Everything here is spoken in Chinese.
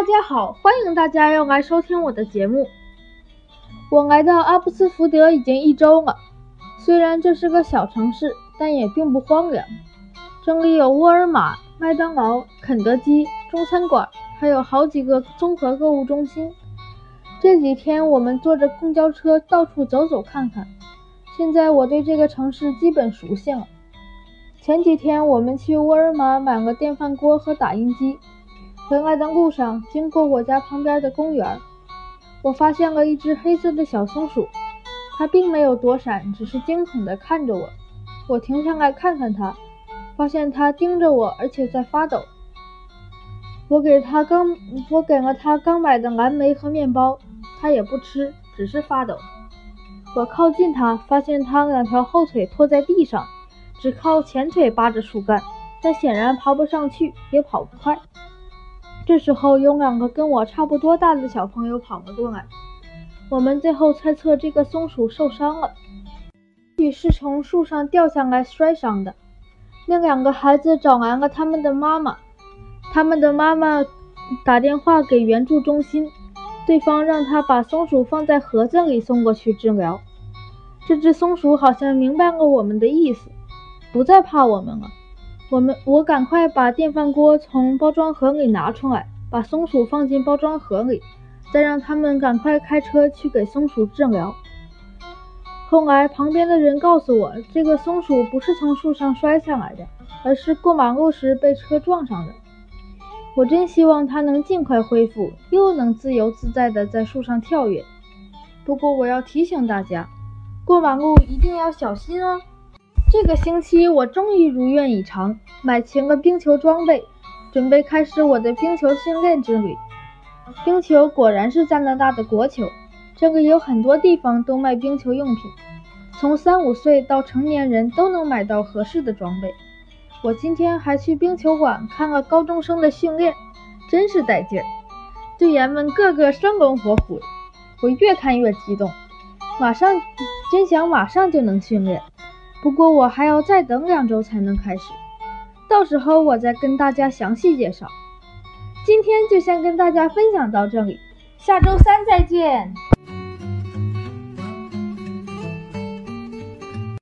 大家好，欢迎大家又来收听我的节目。我来到阿布斯福德已经一周了，虽然这是个小城市，但也并不荒凉。这里有沃尔玛、麦当劳、肯德基、中餐馆，还有好几个综合购物中心。这几天我们坐着公交车到处走走看看，现在我对这个城市基本熟悉了。前几天我们去沃尔玛买了电饭锅和打印机。回来的路上，经过我家旁边的公园，我发现了一只黑色的小松鼠。它并没有躲闪，只是惊恐地看着我。我停下来看看它，发现它盯着我，而且在发抖。我给它刚，我给了它刚买的蓝莓和面包，它也不吃，只是发抖。我靠近它，发现它两条后腿拖在地上，只靠前腿扒着树干，但显然爬不上去，也跑不快。这时候，有两个跟我差不多大的小朋友跑了过来。我们最后猜测，这个松鼠受伤了，也是从树上掉下来摔伤的。那两个孩子找来了他们的妈妈，他们的妈妈打电话给援助中心，对方让他把松鼠放在盒子里送过去治疗。这只松鼠好像明白了我们的意思，不再怕我们了。我们，我赶快把电饭锅从包装盒里拿出来，把松鼠放进包装盒里，再让他们赶快开车去给松鼠治疗。后来，旁边的人告诉我，这个松鼠不是从树上摔下来的，而是过马路时被车撞上的。我真希望它能尽快恢复，又能自由自在地在树上跳跃。不过，我要提醒大家，过马路一定要小心哦。这个星期，我终于如愿以偿，买齐了冰球装备，准备开始我的冰球训练之旅。冰球果然是加拿大的国球，这里有很多地方都卖冰球用品，从三五岁到成年人都能买到合适的装备。我今天还去冰球馆看了高中生的训练，真是带劲儿，队员们个个生龙活虎，我越看越激动，马上真想马上就能训练。不过我还要再等两周才能开始，到时候我再跟大家详细介绍。今天就先跟大家分享到这里，下周三再见。